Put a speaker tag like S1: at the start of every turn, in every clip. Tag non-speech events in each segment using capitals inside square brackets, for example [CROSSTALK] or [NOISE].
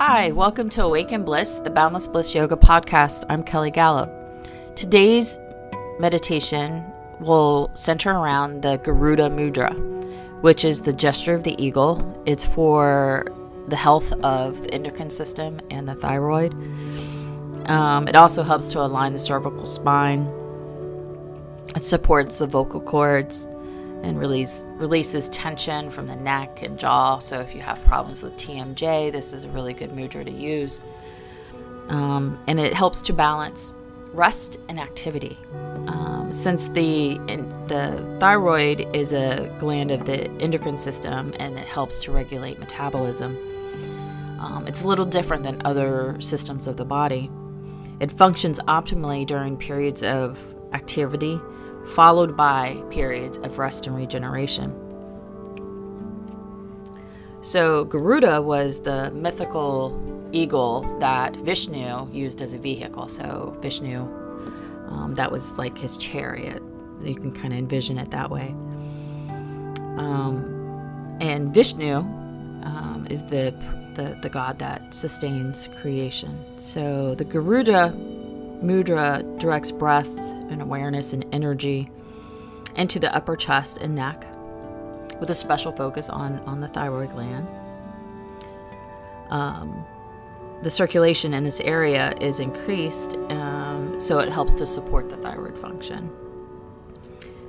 S1: Hi, welcome to Awaken Bliss, the Boundless Bliss Yoga podcast. I'm Kelly Gallup. Today's meditation will center around the Garuda Mudra, which is the gesture of the eagle. It's for the health of the endocrine system and the thyroid. Um, it also helps to align the cervical spine. It supports the vocal cords and release, releases tension from the neck and jaw. So, if you have problems with TMJ, this is a really good mudra to use. Um, and it helps to balance rest and activity. Um, since the in, the thyroid is a gland of the endocrine system and it helps to regulate metabolism, um, it's a little different than other systems of the body. It functions optimally during periods of activity, followed by periods of rest and regeneration. So, Garuda was the mythical eagle that Vishnu used as a vehicle. So, Vishnu, um, that was like his chariot. You can kind of envision it that way. Um, and Vishnu um, is the the, the god that sustains creation. So the Garuda mudra directs breath and awareness and energy into the upper chest and neck with a special focus on, on the thyroid gland. Um, the circulation in this area is increased, um, so it helps to support the thyroid function.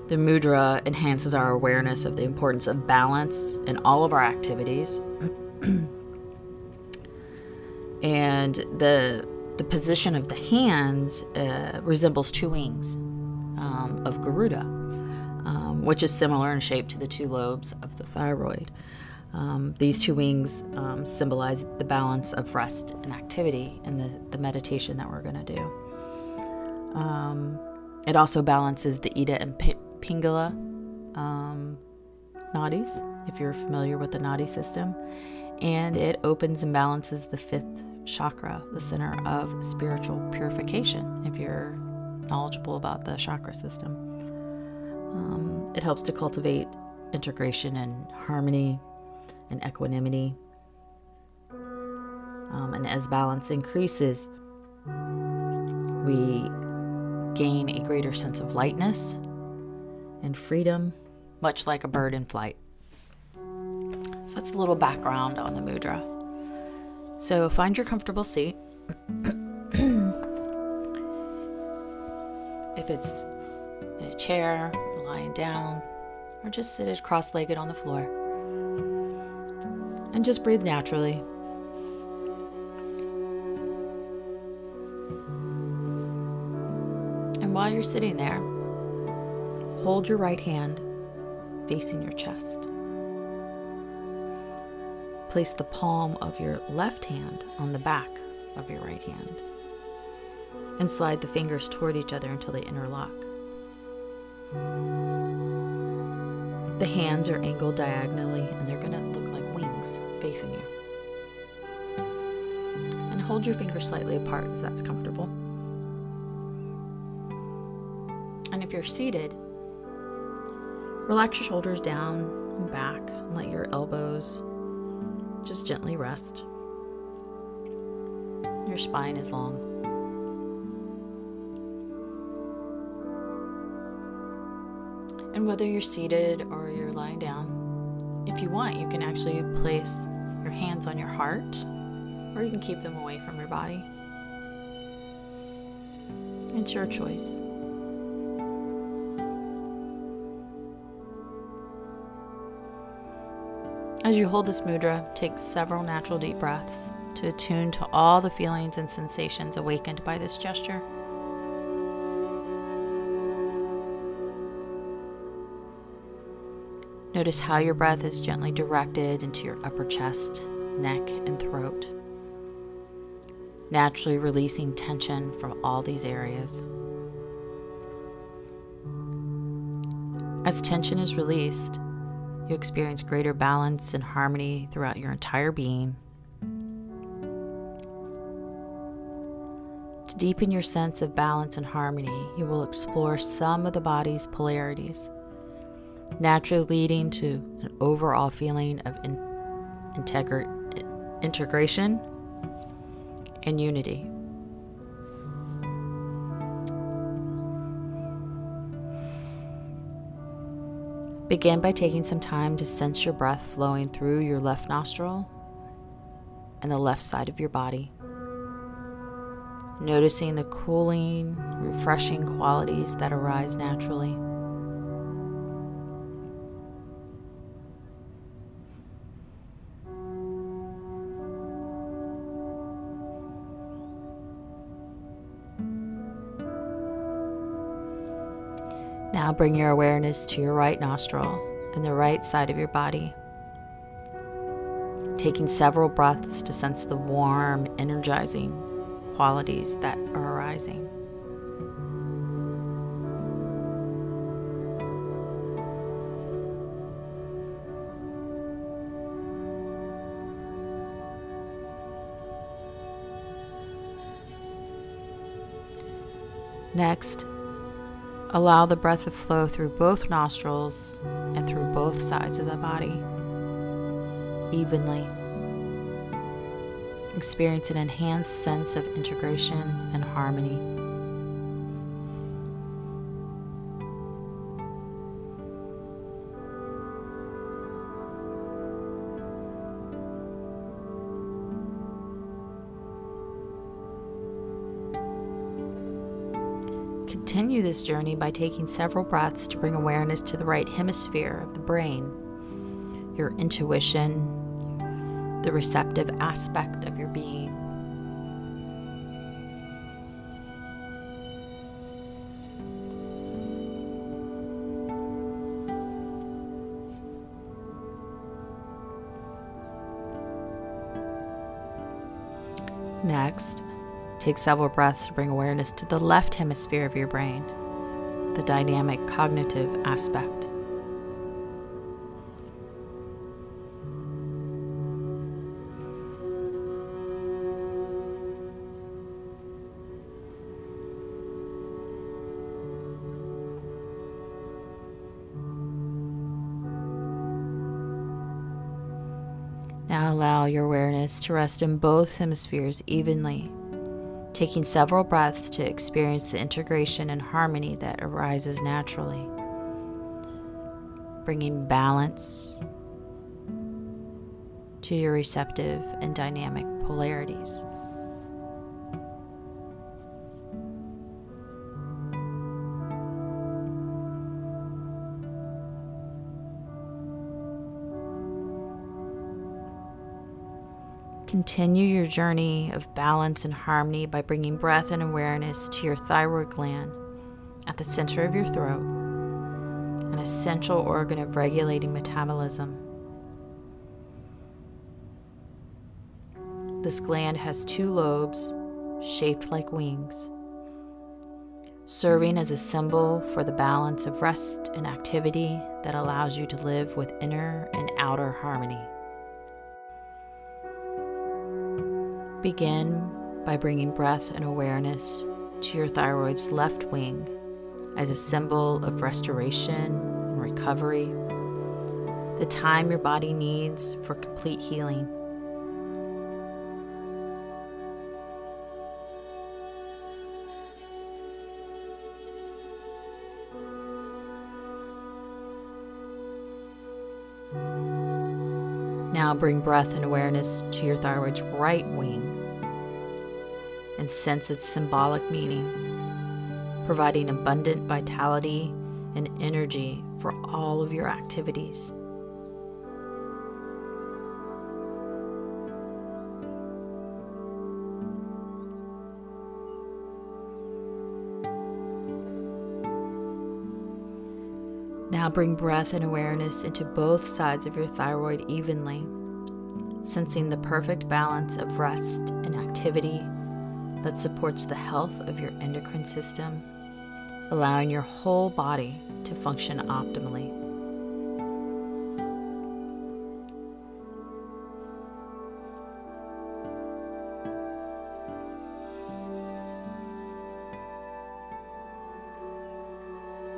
S1: The mudra enhances our awareness of the importance of balance in all of our activities. [CLEARS THROAT] and the the position of the hands uh, resembles two wings um, of Garuda, um, which is similar in shape to the two lobes of the thyroid. Um, these two wings um, symbolize the balance of rest and activity in the, the meditation that we're going to do. Um, it also balances the Ida and P- Pingala um, nadis, if you're familiar with the nadi system, and it opens and balances the fifth chakra, the center of spiritual purification, if you're knowledgeable about the chakra system. Um, it helps to cultivate integration and harmony and equanimity. Um, and as balance increases, we gain a greater sense of lightness and freedom, much like a bird in flight. So that's a little background on the mudra. So find your comfortable seat. if it's in a chair, lying down, or just seated cross legged on the floor. And just breathe naturally. And while you're sitting there, hold your right hand facing your chest. Place the palm of your left hand on the back of your right hand and slide the fingers toward each other until they interlock. The hands are angled diagonally and they're going to look like wings facing you. And hold your fingers slightly apart if that's comfortable. And if you're seated, relax your shoulders down and back and let your elbows just gently rest. Your spine is long. And whether you're seated or you're lying down, if you want, you can actually place your hands on your heart or you can keep them away from your body. It's your choice. As you hold this mudra, take several natural deep breaths to attune to all the feelings and sensations awakened by this gesture. Notice how your breath is gently directed into your upper chest, neck, and throat, naturally releasing tension from all these areas. As tension is released, you experience greater balance and harmony throughout your entire being. To deepen your sense of balance and harmony, you will explore some of the body's polarities, naturally leading to an overall feeling of in- integr- integration and unity. Begin by taking some time to sense your breath flowing through your left nostril and the left side of your body. Noticing the cooling, refreshing qualities that arise naturally. Now bring your awareness to your right nostril and the right side of your body. Taking several breaths to sense the warm, energizing qualities that are arising. Next, Allow the breath to flow through both nostrils and through both sides of the body evenly. Experience an enhanced sense of integration and harmony. This journey by taking several breaths to bring awareness to the right hemisphere of the brain, your intuition, the receptive aspect of your being. Next, Take several breaths to bring awareness to the left hemisphere of your brain, the dynamic cognitive aspect. Now allow your awareness to rest in both hemispheres evenly taking several breaths to experience the integration and harmony that arises naturally, bringing balance to your receptive and dynamic polarities. Continue your journey of balance and harmony by bringing breath and awareness to your thyroid gland at the center of your throat, an essential organ of regulating metabolism. This gland has two lobes shaped like wings, serving as a symbol for the balance of rest and activity that allows you to live with inner and outer harmony. Begin by bringing breath and awareness to your thyroid's left wing as a symbol of restoration and recovery, the time your body needs for complete healing. Now bring breath and awareness to your thyroid's right wing and sense its symbolic meaning, providing abundant vitality and energy for all of your activities. Now bring breath and awareness into both sides of your thyroid evenly, sensing the perfect balance of rest and activity that supports the health of your endocrine system, allowing your whole body to function optimally.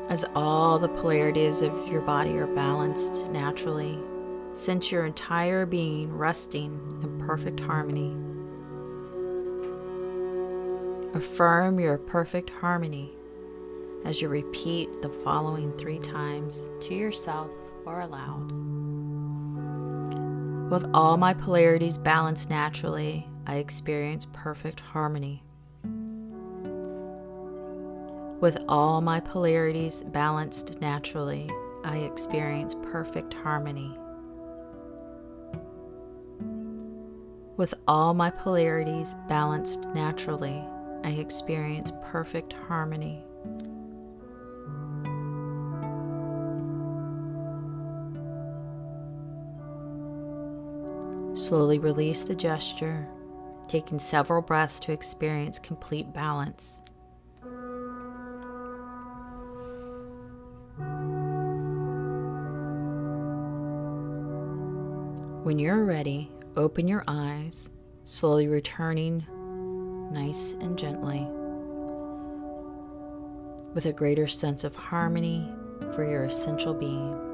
S1: As all the polarities of your body are balanced naturally, sense your entire being resting in perfect harmony. Affirm your perfect harmony as you repeat the following three times to yourself or aloud. With all my polarities balanced naturally, I experience perfect harmony. With all my polarities balanced naturally, I experience perfect harmony. With all my polarities balanced naturally, I experience perfect harmony. Slowly release the gesture, taking several breaths to experience complete balance. When you're ready, open your eyes, slowly returning nice and gently with a greater sense of harmony for your essential being.